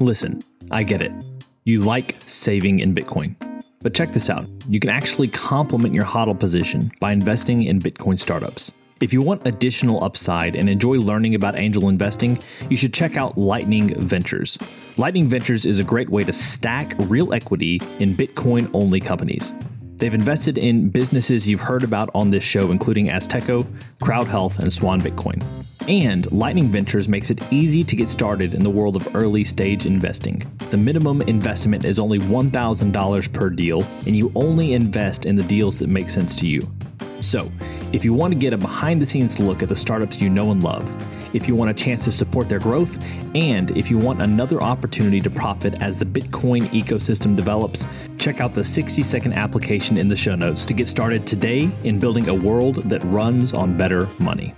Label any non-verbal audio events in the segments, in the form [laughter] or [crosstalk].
Listen, I get it. You like saving in Bitcoin. But check this out you can actually complement your HODL position by investing in Bitcoin startups. If you want additional upside and enjoy learning about angel investing, you should check out Lightning Ventures. Lightning Ventures is a great way to stack real equity in Bitcoin only companies. They've invested in businesses you've heard about on this show, including Azteco, Crowd Health, and Swan Bitcoin. And Lightning Ventures makes it easy to get started in the world of early stage investing. The minimum investment is only $1,000 per deal, and you only invest in the deals that make sense to you. So, if you want to get a behind the scenes look at the startups you know and love, if you want a chance to support their growth, and if you want another opportunity to profit as the Bitcoin ecosystem develops, check out the 60 second application in the show notes to get started today in building a world that runs on better money.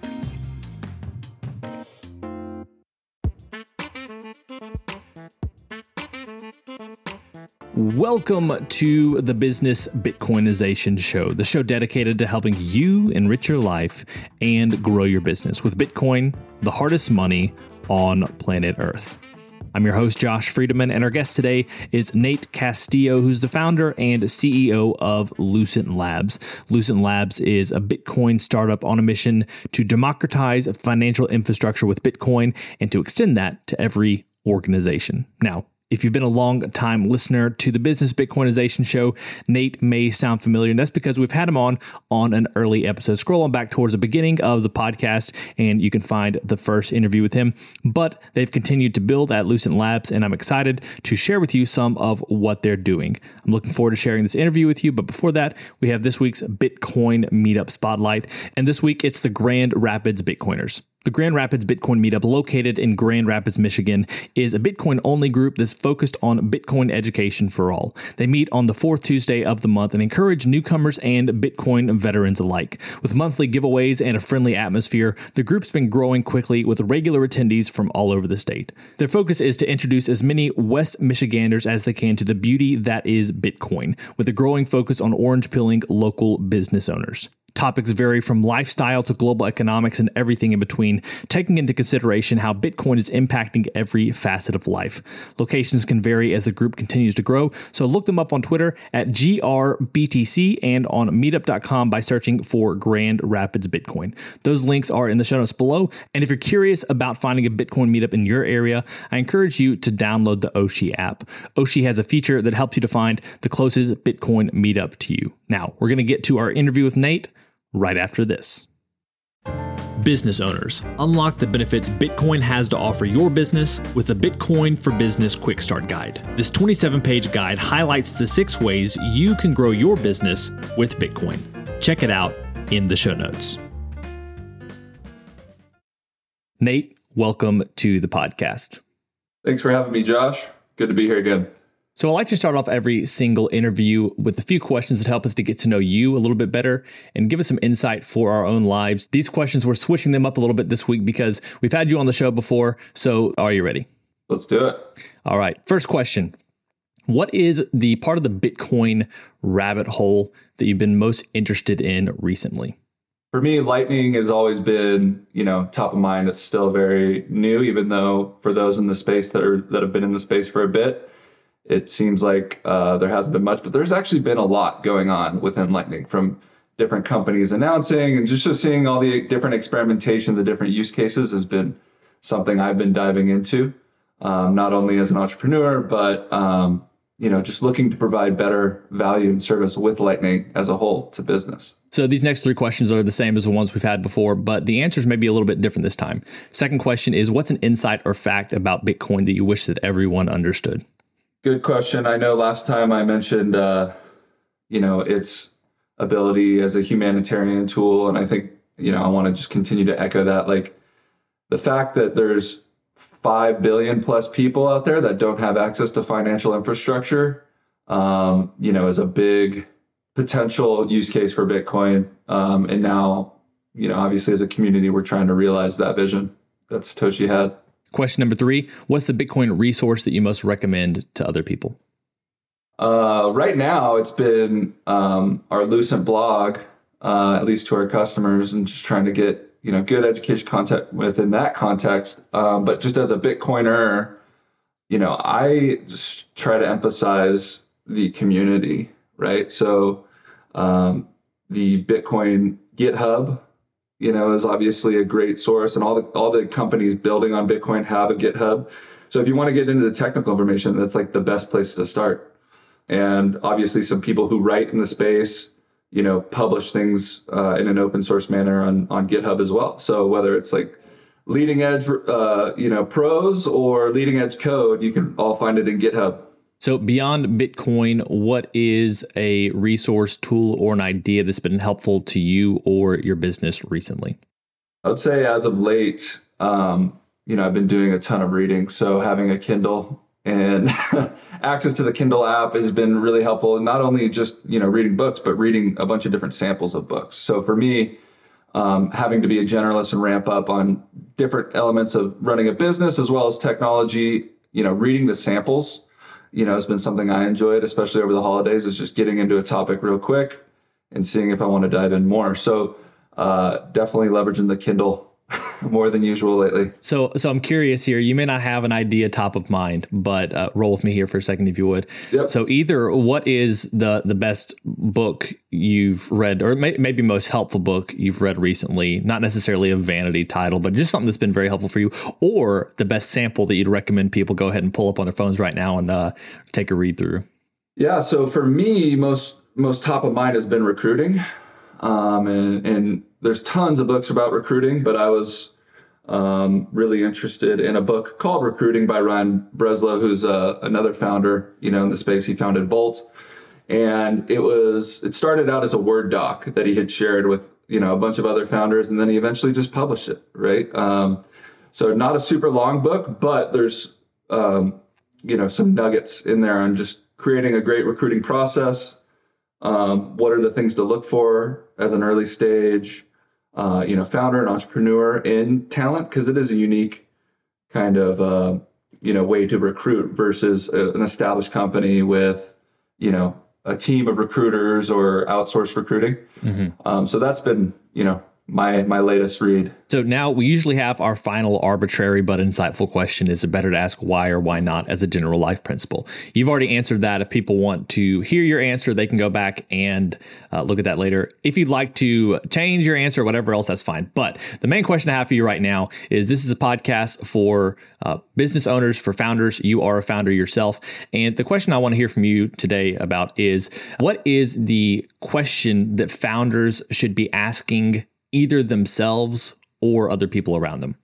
Welcome to the Business Bitcoinization Show, the show dedicated to helping you enrich your life and grow your business with Bitcoin, the hardest money on planet Earth. I'm your host, Josh Friedeman, and our guest today is Nate Castillo, who's the founder and CEO of Lucent Labs. Lucent Labs is a Bitcoin startup on a mission to democratize financial infrastructure with Bitcoin and to extend that to every organization. Now, if you've been a long time listener to the Business Bitcoinization show, Nate may sound familiar, and that's because we've had him on on an early episode. Scroll on back towards the beginning of the podcast, and you can find the first interview with him. But they've continued to build at Lucent Labs, and I'm excited to share with you some of what they're doing. I'm looking forward to sharing this interview with you. But before that, we have this week's Bitcoin Meetup Spotlight, and this week it's the Grand Rapids Bitcoiners. The Grand Rapids Bitcoin Meetup, located in Grand Rapids, Michigan, is a Bitcoin only group that's focused on Bitcoin education for all. They meet on the fourth Tuesday of the month and encourage newcomers and Bitcoin veterans alike. With monthly giveaways and a friendly atmosphere, the group's been growing quickly with regular attendees from all over the state. Their focus is to introduce as many West Michiganders as they can to the beauty that is Bitcoin, with a growing focus on orange pilling local business owners. Topics vary from lifestyle to global economics and everything in between, taking into consideration how Bitcoin is impacting every facet of life. Locations can vary as the group continues to grow, so look them up on Twitter at GRBTC and on meetup.com by searching for Grand Rapids Bitcoin. Those links are in the show notes below. And if you're curious about finding a Bitcoin meetup in your area, I encourage you to download the Oshi app. Oshi has a feature that helps you to find the closest Bitcoin meetup to you. Now, we're going to get to our interview with Nate right after this. Business owners, unlock the benefits Bitcoin has to offer your business with the Bitcoin for Business Quick Start Guide. This 27 page guide highlights the six ways you can grow your business with Bitcoin. Check it out in the show notes. Nate, welcome to the podcast. Thanks for having me, Josh. Good to be here again. So I like to start off every single interview with a few questions that help us to get to know you a little bit better and give us some insight for our own lives. These questions, we're switching them up a little bit this week because we've had you on the show before. So are you ready? Let's do it. All right. First question. What is the part of the Bitcoin rabbit hole that you've been most interested in recently? For me, Lightning has always been, you know, top of mind. It's still very new, even though for those in the space that are that have been in the space for a bit, it seems like uh, there hasn't been much, but there's actually been a lot going on within Lightning from different companies announcing and just, just seeing all the different experimentation, the different use cases has been something I've been diving into, um, not only as an entrepreneur, but um, you know, just looking to provide better value and service with Lightning as a whole to business. So these next three questions are the same as the ones we've had before, but the answers may be a little bit different this time. Second question is what's an insight or fact about Bitcoin that you wish that everyone understood? Good question. I know last time I mentioned, uh, you know, its ability as a humanitarian tool, and I think, you know, I want to just continue to echo that. Like the fact that there's five billion plus people out there that don't have access to financial infrastructure, um, you know, is a big potential use case for Bitcoin. Um, and now, you know, obviously as a community, we're trying to realize that vision that Satoshi had. Question number three What's the Bitcoin resource that you most recommend to other people? Uh, right now, it's been um, our Lucent blog, uh, at least to our customers, and just trying to get you know good education content within that context. Um, but just as a Bitcoiner, you know, I just try to emphasize the community, right? So um, the Bitcoin GitHub, you know, is obviously a great source, and all the all the companies building on Bitcoin have a GitHub. So if you want to get into the technical information, that's like the best place to start. And obviously, some people who write in the space, you know, publish things uh, in an open source manner on on GitHub as well. So whether it's like leading edge, uh, you know, pros or leading edge code, you can all find it in GitHub. So, beyond Bitcoin, what is a resource, tool, or an idea that's been helpful to you or your business recently? I would say, as of late, um, you know, I've been doing a ton of reading. So, having a Kindle and [laughs] access to the Kindle app has been really helpful. Not only just you know reading books, but reading a bunch of different samples of books. So, for me, um, having to be a generalist and ramp up on different elements of running a business as well as technology, you know, reading the samples you know, it's been something I enjoyed, especially over the holidays, is just getting into a topic real quick and seeing if I want to dive in more. So uh, definitely leveraging the Kindle [laughs] more than usual lately. So, so I'm curious here. You may not have an idea top of mind, but uh, roll with me here for a second, if you would. Yep. So, either what is the the best book you've read, or may, maybe most helpful book you've read recently? Not necessarily a vanity title, but just something that's been very helpful for you, or the best sample that you'd recommend people go ahead and pull up on their phones right now and uh, take a read through. Yeah. So for me, most most top of mind has been recruiting, um, and and there's tons of books about recruiting, but I was um, really interested in a book called Recruiting by Ryan Breslow, who's uh, another founder, you know, in the space. He founded Bolt, and it was it started out as a Word doc that he had shared with you know a bunch of other founders, and then he eventually just published it. Right. Um, so not a super long book, but there's um, you know some nuggets in there on just creating a great recruiting process. Um, what are the things to look for as an early stage? Uh, you know, founder and entrepreneur in talent because it is a unique kind of uh, you know way to recruit versus a, an established company with you know a team of recruiters or outsourced recruiting. Mm-hmm. Um, so that's been you know my my latest read. So now we usually have our final arbitrary but insightful question is it better to ask why or why not as a general life principle. You've already answered that. If people want to hear your answer, they can go back and uh, look at that later. If you'd like to change your answer or whatever else, that's fine. But the main question I have for you right now is this is a podcast for uh, business owners, for founders. You are a founder yourself. And the question I want to hear from you today about is what is the question that founders should be asking either themselves or other people around them?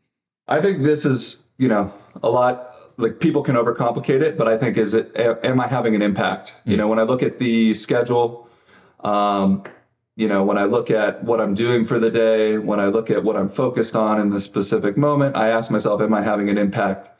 I think this is, you know, a lot like people can overcomplicate it, but I think is it am I having an impact? Mm-hmm. You know, when I look at the schedule, um, you know, when I look at what I'm doing for the day, when I look at what I'm focused on in this specific moment, I ask myself, am I having an impact,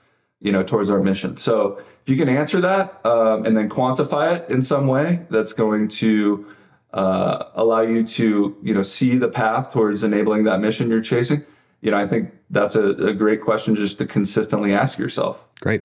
you know, towards our mission? So if you can answer that um, and then quantify it in some way, that's going to uh, allow you to you know see the path towards enabling that mission you're chasing you know i think that's a, a great question just to consistently ask yourself. Great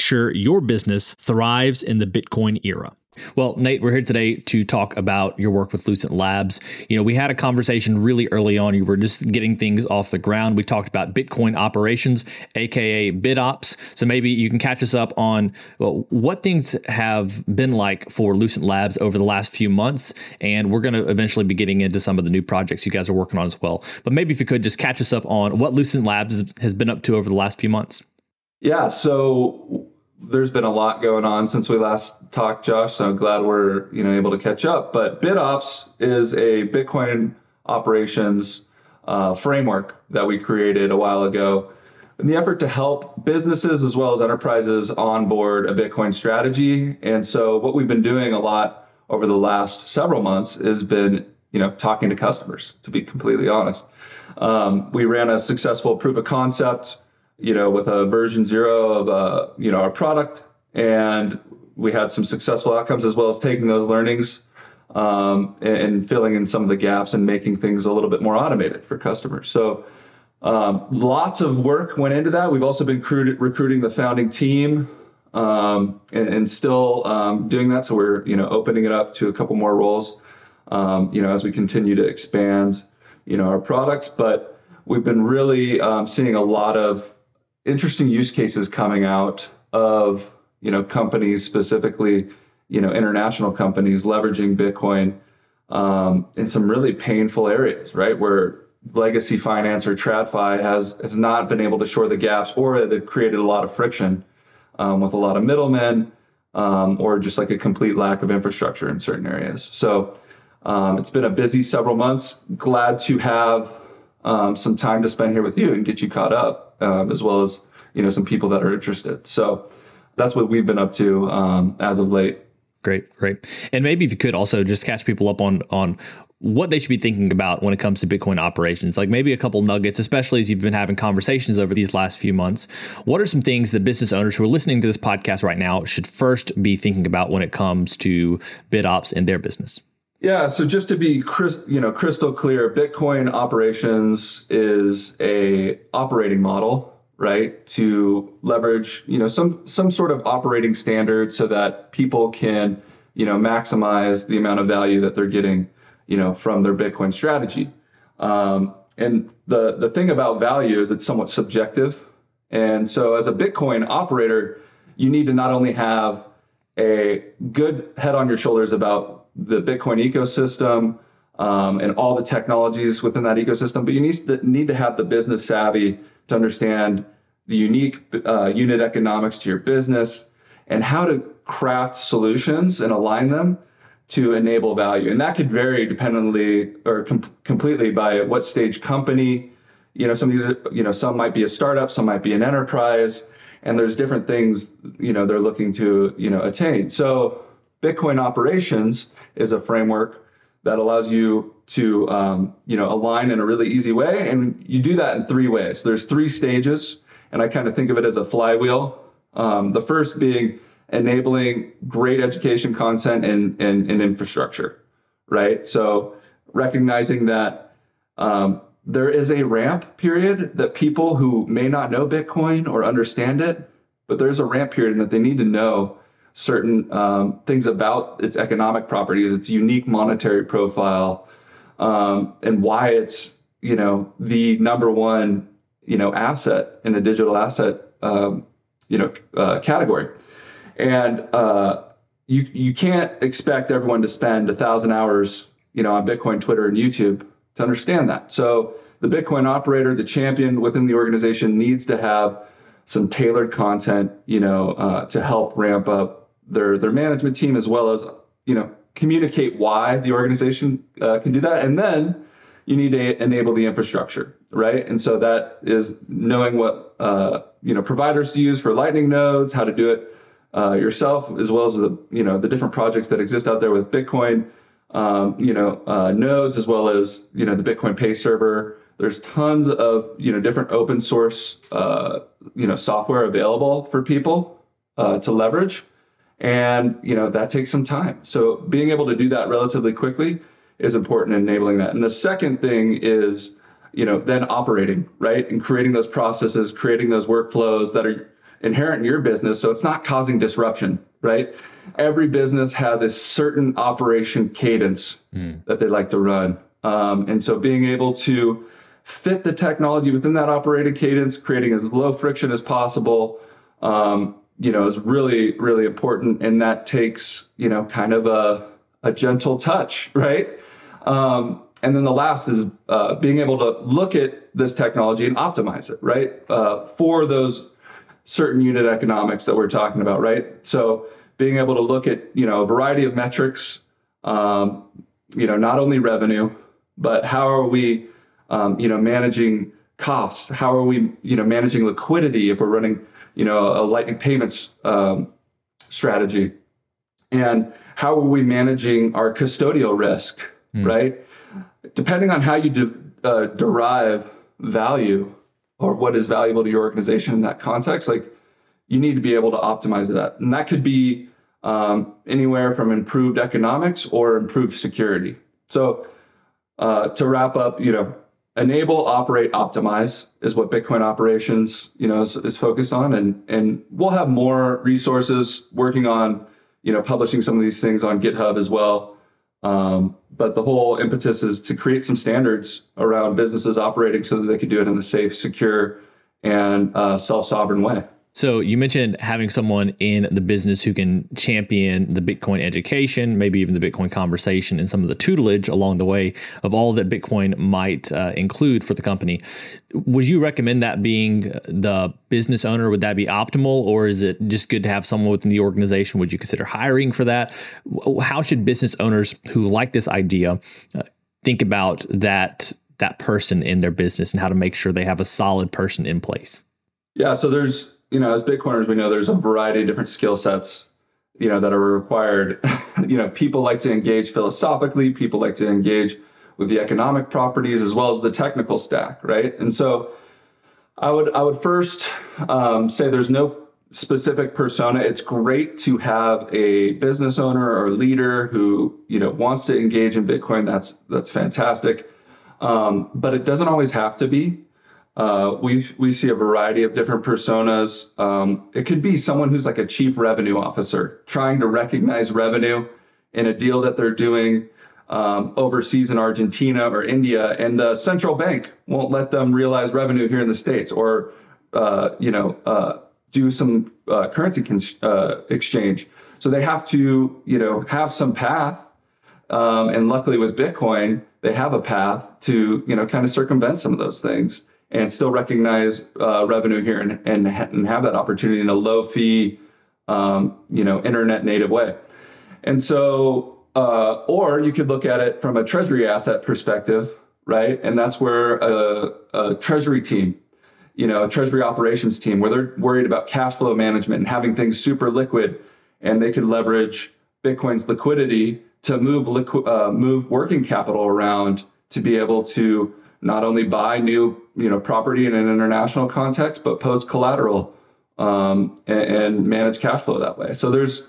sure your business thrives in the Bitcoin era. Well, Nate, we're here today to talk about your work with Lucent Labs. You know, we had a conversation really early on. You were just getting things off the ground. We talked about Bitcoin operations, aka BitOps. So maybe you can catch us up on well, what things have been like for Lucent Labs over the last few months. And we're going to eventually be getting into some of the new projects you guys are working on as well. But maybe if you could just catch us up on what Lucent Labs has been up to over the last few months. Yeah. So there's been a lot going on since we last talked, Josh. So I'm glad we're you know able to catch up. But BitOps is a Bitcoin operations uh, framework that we created a while ago in the effort to help businesses as well as enterprises onboard a Bitcoin strategy. And so what we've been doing a lot over the last several months has been you know talking to customers. To be completely honest, um, we ran a successful proof of concept you know, with a version zero of uh, you know our product, and we had some successful outcomes as well as taking those learnings um, and, and, filling in some of the gaps and making things a little bit more automated for customers. So. Um, lots of work went into that. We've also been recruiting the founding team um, and, and, still um, doing that. So we're you know opening it up to a couple more roles. Um, you know as we continue to expand you know our products, but we've been really um, seeing a lot of interesting use cases coming out of you know companies specifically you know international companies leveraging bitcoin um, in some really painful areas right? Where legacy finance or tradfi has has not been able to shore the gaps or they've created a lot of friction um, with a lot of middlemen um, or just like a complete lack of infrastructure in certain areas. So um, it's been a busy several months. Glad to have um, some time to spend here with you and get you caught up um, as well as you know some people that are interested. So that's what we've been up to um, as of late. Great, great. And maybe if you could also just catch people up on on what they should be thinking about when it comes to Bitcoin operations, like maybe a couple nuggets, especially as you've been having conversations over these last few months. What are some things that business owners who are listening to this podcast right now should first be thinking about when it comes to BitOps in their business? Yeah, so just to be you know crystal clear, Bitcoin operations is a operating model, right? To leverage, you know, some some sort of operating standard so that people can, you know, maximize the amount of value that they're getting, you know, from their Bitcoin strategy. Um, and the the thing about value is it's somewhat subjective. And so as a Bitcoin operator, you need to not only have a good head on your shoulders about the Bitcoin ecosystem um, and all the technologies within that ecosystem, but you need to, need to have the business savvy to understand the unique uh, unit economics to your business and how to craft solutions and align them to enable value. And that could vary dependently or com- completely by what stage company. You know, some of these, you know, some might be a startup, some might be an enterprise, and there's different things, you know, they're looking to, you know, attain. So Bitcoin operations is a framework that allows you to um, you know align in a really easy way, and you do that in three ways. There's three stages, and I kind of think of it as a flywheel. Um, the first being enabling great education content and, and, and infrastructure, right? So recognizing that um, there is a ramp period that people who may not know Bitcoin or understand it, but there's a ramp period and that they need to know certain um, things about its economic properties, its unique monetary profile, um, and why it's you know the number one you know asset in a digital asset um, you know uh, category, and uh, you you can't expect everyone to spend a thousand hours you know on Bitcoin, Twitter, and YouTube to understand that. So the Bitcoin operator, the champion within the organization, needs to have some tailored content, you know, uh, to help ramp up their their management team as well as you know communicate why the organization uh, can do that. And then you need to enable the infrastructure right? And so that is knowing what uh, you know providers to use for Lightning nodes, how to do it uh, yourself, as well as the you know the different projects that exist out there with Bitcoin, um, you know uh, nodes, as well as you know the Bitcoin Pay server. There's tons of you know different open source uh, you know software available for people uh, to leverage, and you know that takes some time. So being able to do that relatively quickly is important in enabling that. And the second thing is you know then operating right and creating those processes, creating those workflows that are inherent in your business so it's not causing disruption right every business has a certain operation cadence mm. that they like to run um, and so being able to fit the technology within that operating cadence creating as low friction as possible um, you know is really really important and that takes you know kind of a, a gentle touch right um, and then the last is uh, being able to look at this technology and optimize it right uh, for those certain unit economics that we're talking about, right? So being able to look at you know a variety of metrics, um, you know not only revenue, but how are we um, you know managing costs? How are we you know managing liquidity if we're running you know a Lightning payments um, strategy, and how are we managing our custodial risk, mm. right? Depending on how you de- uh, derive value or what is valuable to your organization in that context, like you need to be able to optimize that. And that could be um, anywhere from improved economics or improved security. So uh, to wrap up, you know, enable, operate, optimize is what Bitcoin operations, you know, is, is focused on. And, and we'll have more resources working on, you know, publishing some of these things on GitHub as well. Um, but the whole impetus is to create some standards around businesses operating so that they could do it in a safe, secure, and uh, self sovereign way. So you mentioned having someone in the business who can champion the Bitcoin education, maybe even the Bitcoin conversation, and some of the tutelage along the way of all that Bitcoin might uh, include for the company. Would you recommend that being the business owner? Would that be optimal, or is it just good to have someone within the organization? Would you consider hiring for that? How should business owners who like this idea uh, think about that that person in their business and how to make sure they have a solid person in place? Yeah, so there's you know, as Bitcoiners, we know there's a variety of different skill sets, you know, that are required. [laughs] you know, people like to engage philosophically, people like to engage with the economic properties as well as the technical stack, right? And so I would I would first um, say there's no specific persona. It's great to have a business owner or leader who you know wants to engage in Bitcoin. That's that's fantastic, um, but it doesn't always have to be. Uh, we we see a variety of different personas. Um, it could be someone who's like a chief revenue officer trying to recognize revenue in a deal that they're doing um, overseas in Argentina or India, and the central bank won't let them realize revenue here in the states, or uh, you know uh, do some uh, currency con- uh, exchange. So they have to you know have some path, um, and luckily with Bitcoin, they have a path to you know kind of circumvent some of those things and still recognize uh, revenue here and, and, and have that opportunity in a low fee, um, you know, internet native way. And so, uh, or you could look at it from a treasury asset perspective, right? And that's where a, a treasury team, you know, a treasury operations team, where they're worried about cash flow management and having things super liquid, and they could leverage Bitcoin's liquidity to move liqu- uh, move working capital around to be able to not only buy new you know property in an international context, but post collateral um, and, and manage cash flow that way. So there's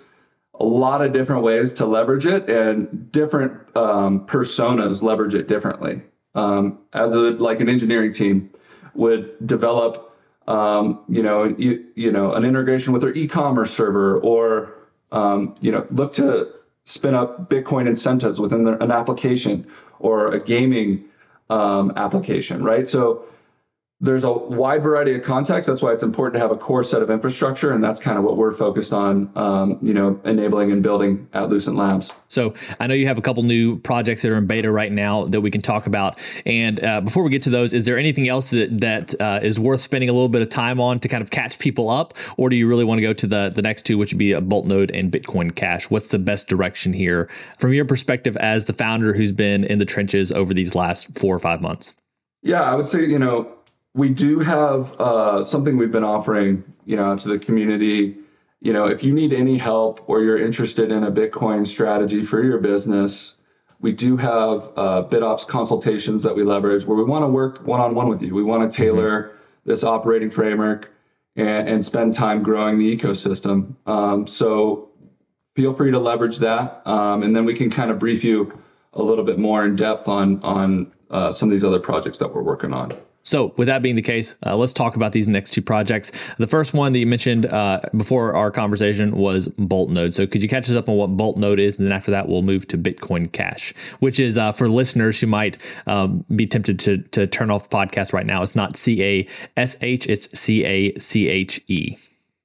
a lot of different ways to leverage it, and different um, personas leverage it differently. Um, as a like an engineering team would develop, um, you know, you, you know, an integration with their e-commerce server, or um, you know, look to spin up Bitcoin incentives within their, an application or a gaming um, application, right? So there's a wide variety of contexts. That's why it's important to have a core set of infrastructure, and that's kind of what we're focused on, um, you know, enabling and building at Lucent Labs. So I know you have a couple new projects that are in beta right now that we can talk about. And uh, before we get to those, is there anything else that that uh, is worth spending a little bit of time on to kind of catch people up, or do you really want to go to the the next two, which would be a Bolt Node and Bitcoin Cache? What's the best direction here from your perspective as the founder who's been in the trenches over these last four or five months? Yeah, I would say you know we do have uh, something we've been offering, you know, to the community. You know, if you need any help or you're interested in a Bitcoin strategy for your business, we do have uh, BitOps consultations that we leverage where we want to work one on one with you. We want to tailor mm-hmm. this operating framework and, and, spend time growing the ecosystem. Um, so feel free to leverage that, um, and then we can kind of brief you a little bit more in depth on on uh, some of these other projects that we're working on. So, with that being the case, uh, let's talk about these next two projects. The first one that you mentioned uh, before our conversation was Bolt Node. So, could you catch us up on what Bolt Node is? And then after that, we'll move to Bitcoin Cache, which is uh, for listeners who might um, be tempted to, to turn off podcast right now. It's not C A S H, it's C A C H E.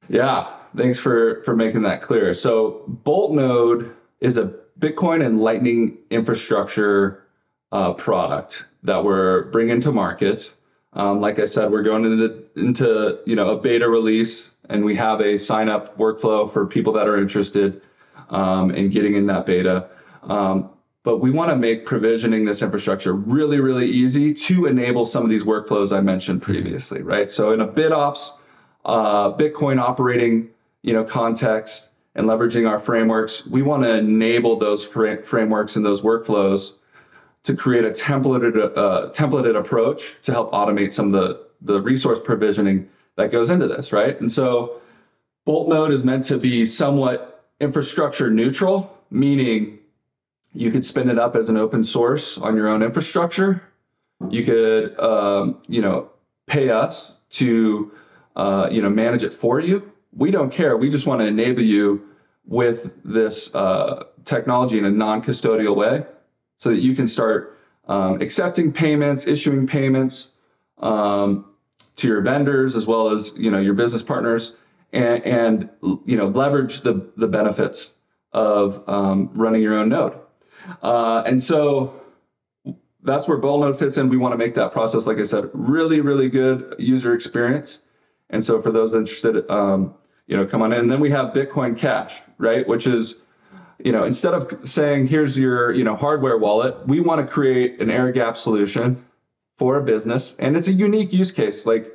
Yeah, thanks for, for making that clear. So, Bolt Node is a Bitcoin and Lightning infrastructure uh, product that we're bringing to market. Um, like I said, we're going into into you know a beta release, and we have a sign up workflow for people that are interested um, in getting in that beta. Um, but we want to make provisioning this infrastructure really, really easy to enable some of these workflows I mentioned previously, right? So in a BitOps, uh, Bitcoin operating, you know, context and leveraging our frameworks, we want to enable those fra- frameworks and those workflows to create a templated uh, templated approach to help automate some of the the resource provisioning that goes into this, right? And so Bolt Node is meant to be somewhat infrastructure neutral, meaning you could spin it up as an open source on your own infrastructure. You could, um, you know, pay us to, uh, you know, manage it for you. We don't care. We just want to enable you with this uh, technology in a non-custodial way so that you can start um, accepting payments, issuing payments um, to your vendors as well as you know your business partners, and, and you know leverage the the benefits of um, running your own node. Uh, and so that's where Boltnode fits in. We want to make that process, like I said, really, really good user experience. And so for those interested, um, you know, come on in. And then we have Bitcoin Cache, right, which is you know, instead of saying, here's your, you know, hardware wallet, we want to create an air gap solution for a business. And it's a unique use case. Like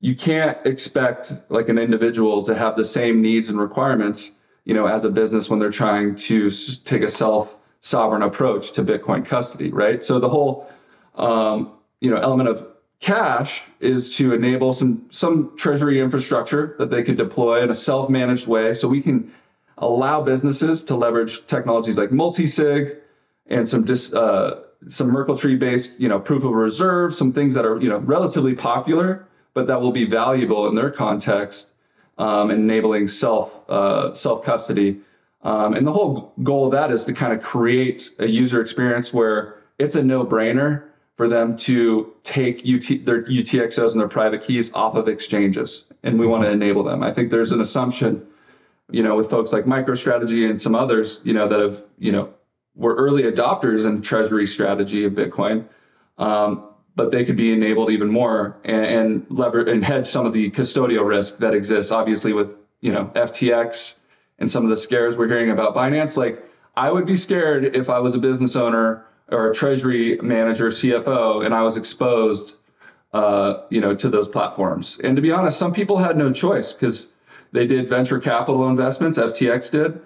you can't expect like an individual to have the same needs and requirements, you know, as a business when they're trying to take a self sovereign approach to Bitcoin custody, right? So the whole, um, you know, element of cache is to enable some some treasury infrastructure that they could deploy in a self-managed way so we can allow businesses to leverage technologies like multi-sig and some dis, uh, some Merkle tree based, you know, proof of reserve, some things that are, you know, relatively popular, but that will be valuable in their context, um, enabling self uh, self custody. Um, and the whole goal of that is to kind of create a user experience where it's a no brainer for them to take UT, their UTXOs and their private keys off of exchanges. And we want to enable them. I think there's an assumption you know, with folks like MicroStrategy and some others, you know, that have, you know, were early adopters in treasury strategy of Bitcoin. Um, but they could be enabled even more and, and lever and hedge some of the custodial risk that exists, obviously with, you know, FTX and some of the scares we're hearing about Binance. Like I would be scared if I was a business owner or a treasury manager, CFO, and I was exposed, uh, you know, to those platforms. And to be honest, some people had no choice because they did venture capital investments, FTX did,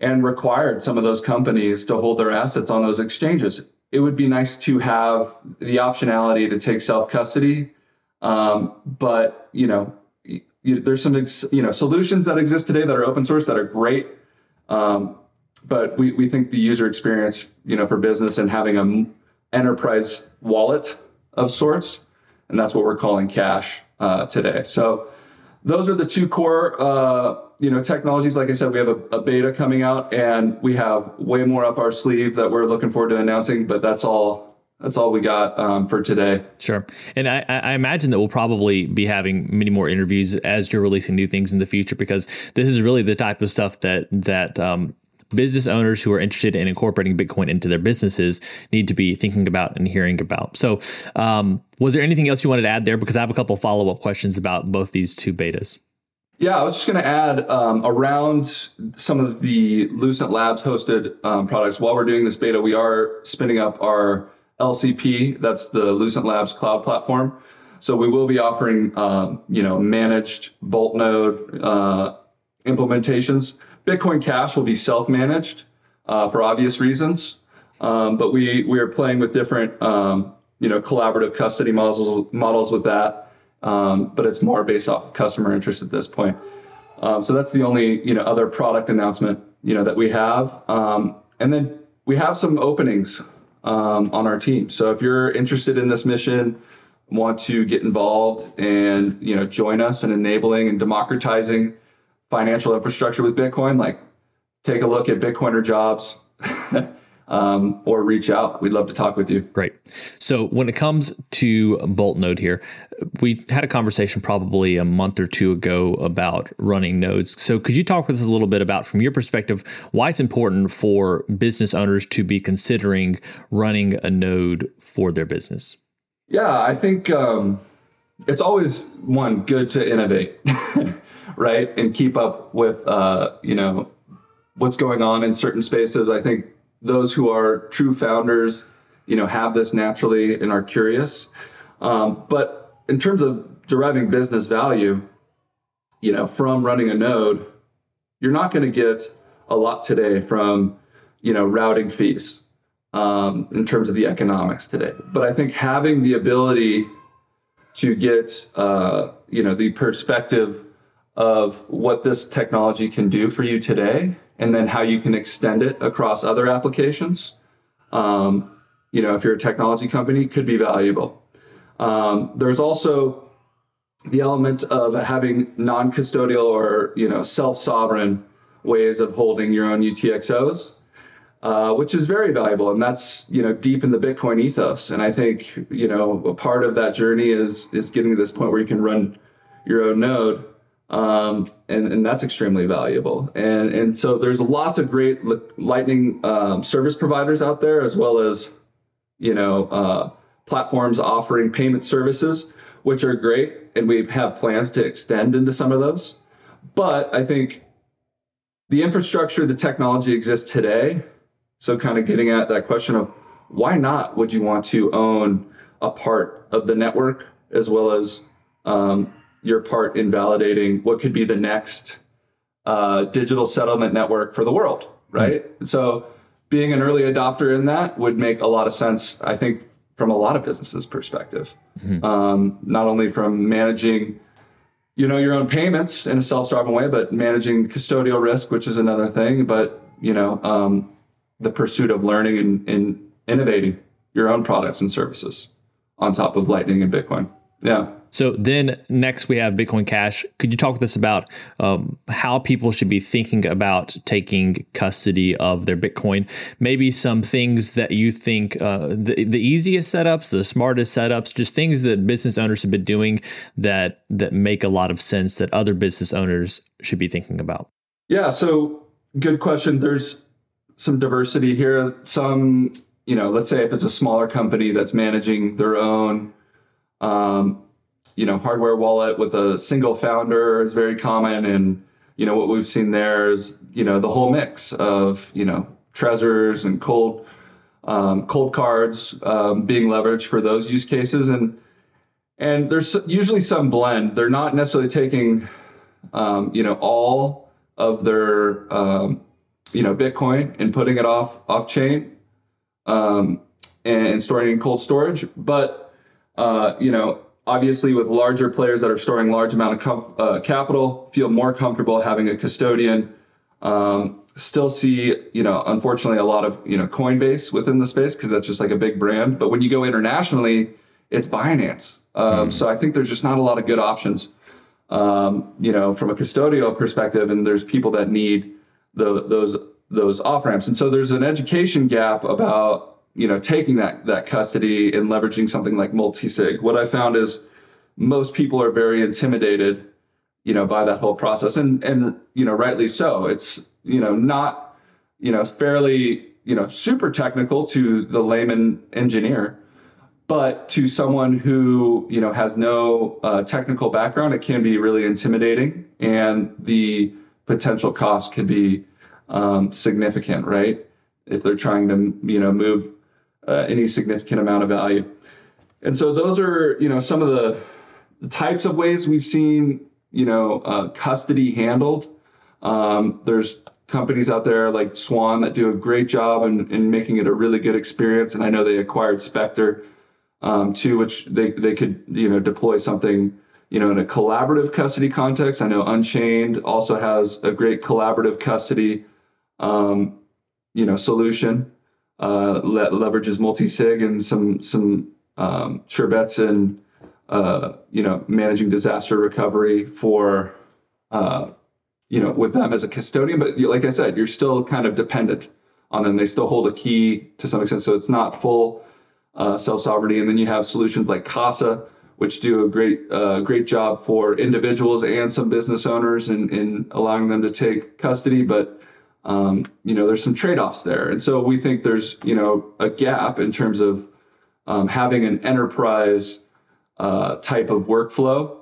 and required some of those companies to hold their assets on those exchanges. It would be nice to have the optionality to take self custody, um, but you know, you, there's some you know solutions that exist today that are open source that are great. Um, but we, we think the user experience, you know, for business and having a enterprise wallet of sorts, and that's what we're calling cache uh, today. So those are the two core uh, you know technologies like i said we have a, a, beta coming out and we have way more up our sleeve that we're looking forward to announcing but that's all that's all we got um, for today. Sure, and I, I, imagine that we'll probably be having many more interviews as you're releasing new things in the future because this is really the type of stuff that that um, business owners who are interested in incorporating Bitcoin into their businesses need to be thinking about and hearing about. So, um, was there anything else you wanted to add there? Because I have a couple follow up questions about both these two betas. Yeah, I was just going to add um, around some of the Lucent Labs hosted um, products. While we're doing this beta, we are spinning up our LCP. That's the Lucent Labs cloud platform. So we will be offering, um, you know, managed Bolt node uh, implementations. Bitcoin Cache will be self-managed uh, for obvious reasons, um, but we we are playing with different, um, you know, collaborative custody models models with that. Um, but it's more based off of customer interest at this point. Um, so that's the only you know other product announcement you know that we have, um, and then we have some openings um, on our team. So if you're interested in this mission, want to get involved and you know join us in enabling and democratizing financial infrastructure with Bitcoin, like take a look at Bitcoiner jobs. [laughs] um, or reach out. We'd love to talk with you. Great. So when it comes to Bolt Node here, we had a conversation probably a month or two ago about running nodes. So could you talk with us a little bit about, from your perspective, why it's important for business owners to be considering running a node for their business? Yeah, I think um, it's always one good to innovate, [laughs] right, and keep up with uh, you know what's going on in certain spaces. I think those who are true founders, you know, have this naturally and are curious. Um, but in terms of deriving business value, you know, from running a node, you're not going to get a lot today from, you know, routing fees um, in terms of the economics today. But I think having the ability to get, uh, you know, the perspective of what this technology can do for you today and then how you can extend it across other applications. Um, you know, if you're a technology company, could be valuable. Um, there's also the element of having non-custodial or you know self-sovereign ways of holding your own UTXOs, uh, which is very valuable, and that's you know deep in the Bitcoin ethos. And I think you know a part of that journey is is getting to this point where you can run your own node um, and and that's extremely valuable. And and so there's lots of great Lightning um, service providers out there, as well as you know uh, platforms offering payment services, which are great, and we have plans to extend into some of those. But I think the infrastructure, the technology exists today. So kind of getting at that question of why not would you want to own a part of the network as well as um, your part in validating what could be the next uh, digital settlement network for the world, right? Mm-hmm. So being an early adopter in that would make a lot of sense, I think, from a lot of businesses' perspective. Mm-hmm. Um, not only from managing, you know, your own payments in a self-driving way, but managing custodial risk, which is another thing. But you know, um, the pursuit of learning and, and innovating your own products and services on top of Lightning and Bitcoin. Yeah. So then next we have Bitcoin Cache. Could you talk with us about um, how people should be thinking about taking custody of their Bitcoin? Maybe some things that you think uh, the, the easiest setups, the smartest setups, just things that business owners have been doing that that make a lot of sense that other business owners should be thinking about. Yeah. So good question. There's some diversity here. Some, you know, let's say if it's a smaller company that's managing their own um, you know, hardware wallet with a single founder is very common. And, you know, what we've seen there is, you know, the whole mix of, you know, Trezors and cold, um, Coldcards um, being leveraged for those use cases. And, and there's usually some blend. They're not necessarily taking, um, you know, all of their, um, you know, Bitcoin and putting it off off chain um, and storing in cold storage, but uh, you know, obviously with larger players that are storing large amount of com- uh, capital feel more comfortable having a custodian. Um, still see you know unfortunately a lot of you know coinbase within the space because that's just like a big brand. But when you go internationally it's binance. Um, mm. so i think there's just not a lot of good options. Um, you know from a custodial perspective and there's people that need the, those those off ramps. And so there's an education gap about you know, taking that that custody and leveraging something like multi-sig. What I found is most people are very intimidated, you know, by that whole process, and and you know, rightly so. It's you know not you know fairly you know super technical to the layman engineer, but to someone who you know has no uh, technical background, it can be really intimidating, and the potential cost can be um, significant, right? If they're trying to you know move uh, any significant amount of value. And so those are, you know, some of the, the types of ways we've seen, you know, uh, custody handled. Um, there's companies out there like Swan that do a great job in, in making it a really good experience. And I know they acquired Specter um, too, which they, they could, you know, deploy something, you know, in a collaborative custody context. I know Unchained also has a great collaborative custody, um, you know, solution uh, that leverages multi-sig and some, some um, sure bets in, uh, you know, managing disaster recovery for, uh, you know, with them as a custodian. But like I said, you're still kind of dependent on them. They still hold a key to some extent, so it's not full uh, self sovereignty. And then you have solutions like Casa, which do a great uh, great job for individuals and some business owners in, in allowing them to take custody. But um, you know, there's some trade offs there, and so we think there's you know a gap in terms of um, having an enterprise uh, type of workflow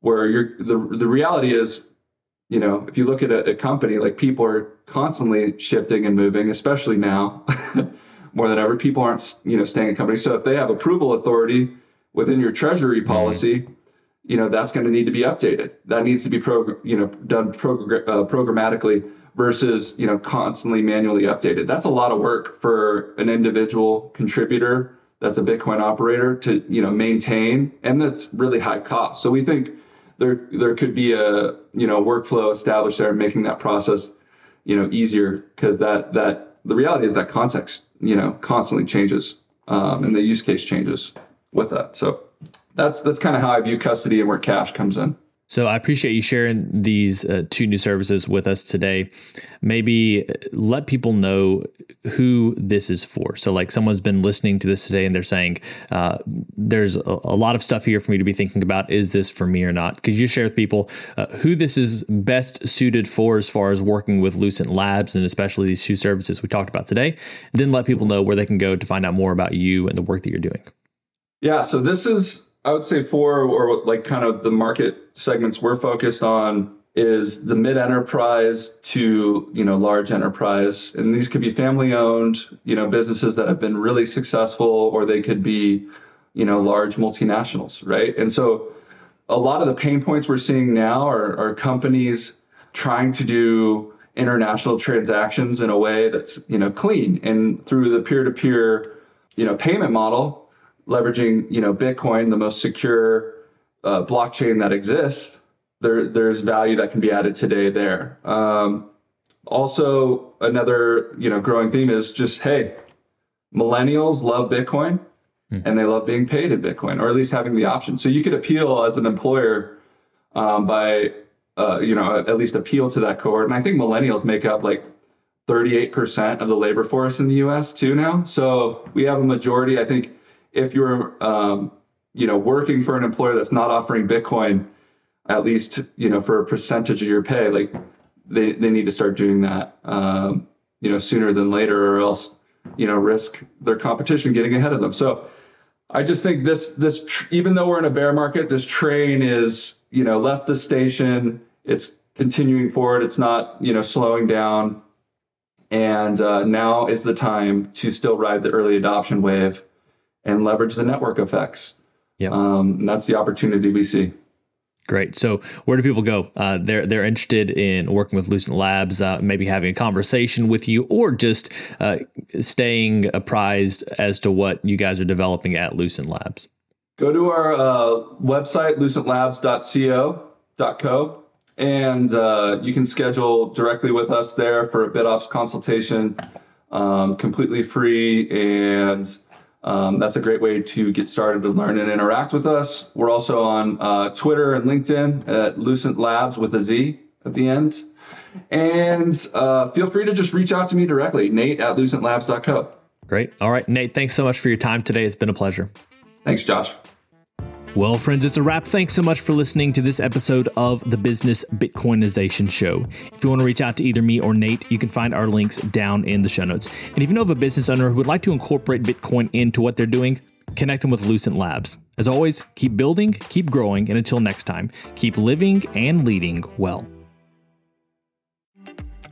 where you're the the reality is you know, if you look at a, a company, like people are constantly shifting and moving, especially now [laughs] more than ever. People aren't, you know, staying in companies. So if they have approval authority within your treasury mm-hmm. policy, mm-hmm. you know, that's going to need to be updated. That needs to be, pro, you know, done progr- uh, programmatically versus, you know, constantly manually updated. That's a lot of work for an individual contributor that's a Bitcoin operator to, you know, maintain, and that's really high cost. So we think there there could be a you know workflow established there, making that process you know easier because that that the reality is that context you know constantly changes um, and the use case changes with that. So that's that's kind of how I view custody and where Cache comes in. So I appreciate you sharing these uh, two new services with us today. Maybe let people know who this is for. So, like someone's been listening to this today and they're saying, uh, "There's a, a, lot of stuff here for me to be thinking about. Is this for me or not?" Could you share with people uh, who this is best suited for as far as working with Lucent Labs and especially these two services we talked about today? Then let people know where they can go to find out more about you and the work that you're doing. Yeah. So this is I would say four or like kind of the market segments we're focused on is the mid enterprise to you know large enterprise. And these could be family owned you know businesses that have been really successful or they could be you know large multinationals right? And so a lot of the pain points we're seeing now are, are companies trying to do international transactions in a way that's you know clean. And through the peer-to-peer you know payment model leveraging you know Bitcoin, the most secure uh, blockchain that exists, there there's value that can be added today there. Um, also, another you know growing theme is just hey, millennials love Bitcoin hmm. and they love being paid in Bitcoin, or at least having the option. So you could appeal as an employer um, by uh, you know at least appeal to that cohort. And I think millennials make up like 38% of the labor force in the U.S. too now. So we have a majority. I think if you're um, you know working for an employer that's not offering bitcoin at least you know for a percentage of your pay like they, they need to start doing that um, you know sooner than later or else you know risk their competition getting ahead of them. So i just think this this tr- even though we're in a bear market this train is you know left the station. It's continuing forward. It's not you know slowing down. And uh, now is the time to still ride the early adoption wave and leverage the network effects. Yeah, um, that's the opportunity we see. Great. So, where do people go? Uh, they're they're interested in working with Lucent Labs, uh, maybe having a conversation with you, or just uh, staying apprised as to what you guys are developing at Lucent Labs. Go to our uh, website, lucentlabs.co.co, and uh, you can schedule directly with us there for a BitOps consultation, um, completely free and um, that's a great way to get started to learn and interact with us. We're also on uh, Twitter and LinkedIn at Lucent Labs with a Z at the end. And uh, feel free to just reach out to me directly, Nate at lucentlabs.co. Great. All right, Nate, thanks so much for your time today. It's been a pleasure. Thanks, Josh. Well, friends, it's a wrap. Thanks so much for listening to this episode of the Business Bitcoinization Show. If you want to reach out to either me or Nate, you can find our links down in the show notes. And if you know of a business owner who would like to incorporate Bitcoin into what they're doing, connect them with Lucent Labs. As always, keep building, keep growing, and until next time, keep living and leading well.